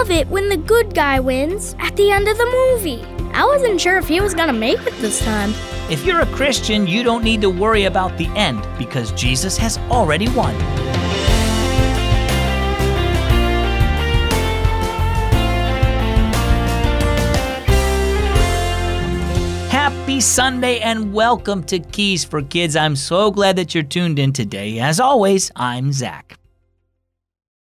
love it when the good guy wins at the end of the movie. I wasn't sure if he was gonna make it this time. If you're a Christian, you don't need to worry about the end because Jesus has already won. Happy Sunday and welcome to Keys for Kids. I'm so glad that you're tuned in today. As always, I'm Zach.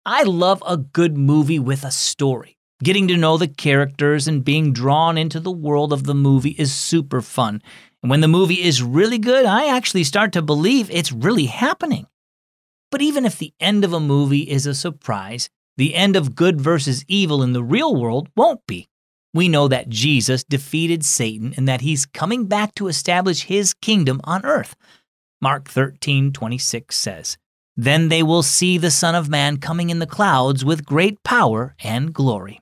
I love a good movie with a story. Getting to know the characters and being drawn into the world of the movie is super fun. And when the movie is really good, I actually start to believe it's really happening. But even if the end of a movie is a surprise, the end of good versus evil in the real world won't be. We know that Jesus defeated Satan and that he's coming back to establish his kingdom on earth. Mark 13:26 says, "Then they will see the Son of Man coming in the clouds with great power and glory."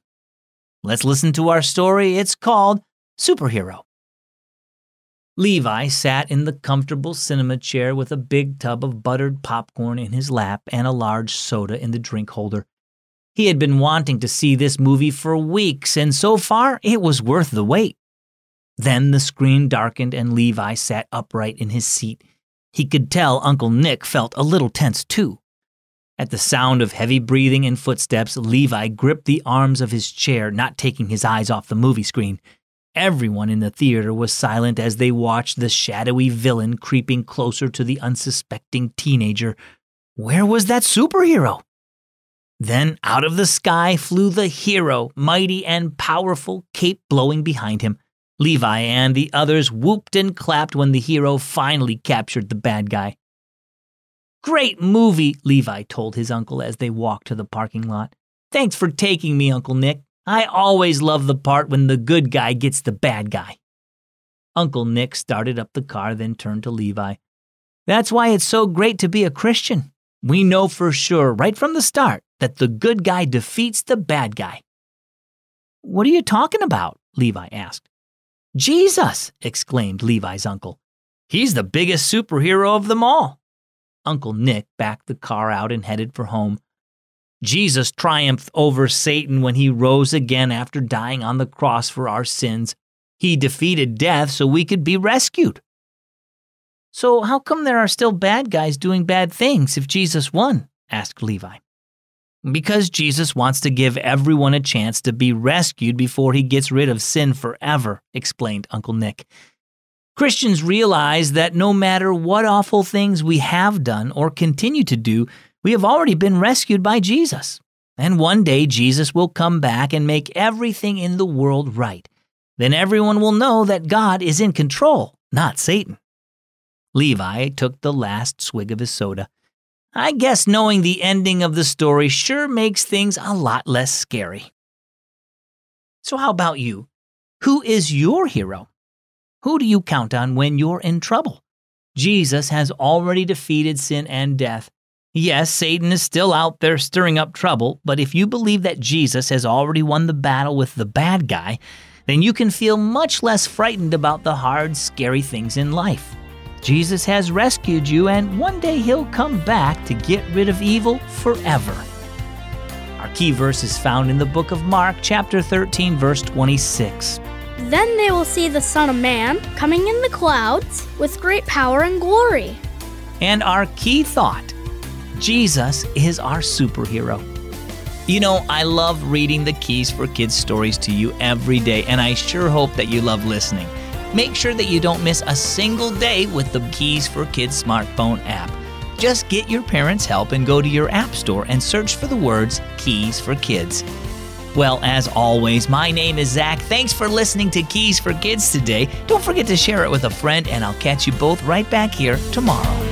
Let's listen to our story. It's called Superhero. Levi sat in the comfortable cinema chair with a big tub of buttered popcorn in his lap and a large soda in the drink holder. He had been wanting to see this movie for weeks, and so far it was worth the wait. Then the screen darkened and Levi sat upright in his seat. He could tell Uncle Nick felt a little tense too. At the sound of heavy breathing and footsteps, Levi gripped the arms of his chair, not taking his eyes off the movie screen. Everyone in the theater was silent as they watched the shadowy villain creeping closer to the unsuspecting teenager. Where was that superhero? Then out of the sky flew the hero, mighty and powerful, cape blowing behind him. Levi and the others whooped and clapped when the hero finally captured the bad guy. Great movie, Levi told his uncle as they walked to the parking lot. Thanks for taking me, Uncle Nick. I always love the part when the good guy gets the bad guy. Uncle Nick started up the car, then turned to Levi. That's why it's so great to be a Christian. We know for sure, right from the start, that the good guy defeats the bad guy. What are you talking about? Levi asked. Jesus! exclaimed Levi's uncle. He's the biggest superhero of them all. Uncle Nick backed the car out and headed for home. Jesus triumphed over Satan when he rose again after dying on the cross for our sins. He defeated death so we could be rescued. So, how come there are still bad guys doing bad things if Jesus won? asked Levi. Because Jesus wants to give everyone a chance to be rescued before he gets rid of sin forever, explained Uncle Nick. Christians realize that no matter what awful things we have done or continue to do, we have already been rescued by Jesus. And one day Jesus will come back and make everything in the world right. Then everyone will know that God is in control, not Satan. Levi took the last swig of his soda. I guess knowing the ending of the story sure makes things a lot less scary. So, how about you? Who is your hero? Who do you count on when you're in trouble? Jesus has already defeated sin and death. Yes, Satan is still out there stirring up trouble, but if you believe that Jesus has already won the battle with the bad guy, then you can feel much less frightened about the hard, scary things in life. Jesus has rescued you, and one day he'll come back to get rid of evil forever. Our key verse is found in the book of Mark, chapter 13, verse 26. Then they will see the Son of Man coming in the clouds with great power and glory. And our key thought Jesus is our superhero. You know, I love reading the Keys for Kids stories to you every day, and I sure hope that you love listening. Make sure that you don't miss a single day with the Keys for Kids smartphone app. Just get your parents' help and go to your app store and search for the words Keys for Kids. Well, as always, my name is Zach. Thanks for listening to Keys for Kids today. Don't forget to share it with a friend, and I'll catch you both right back here tomorrow.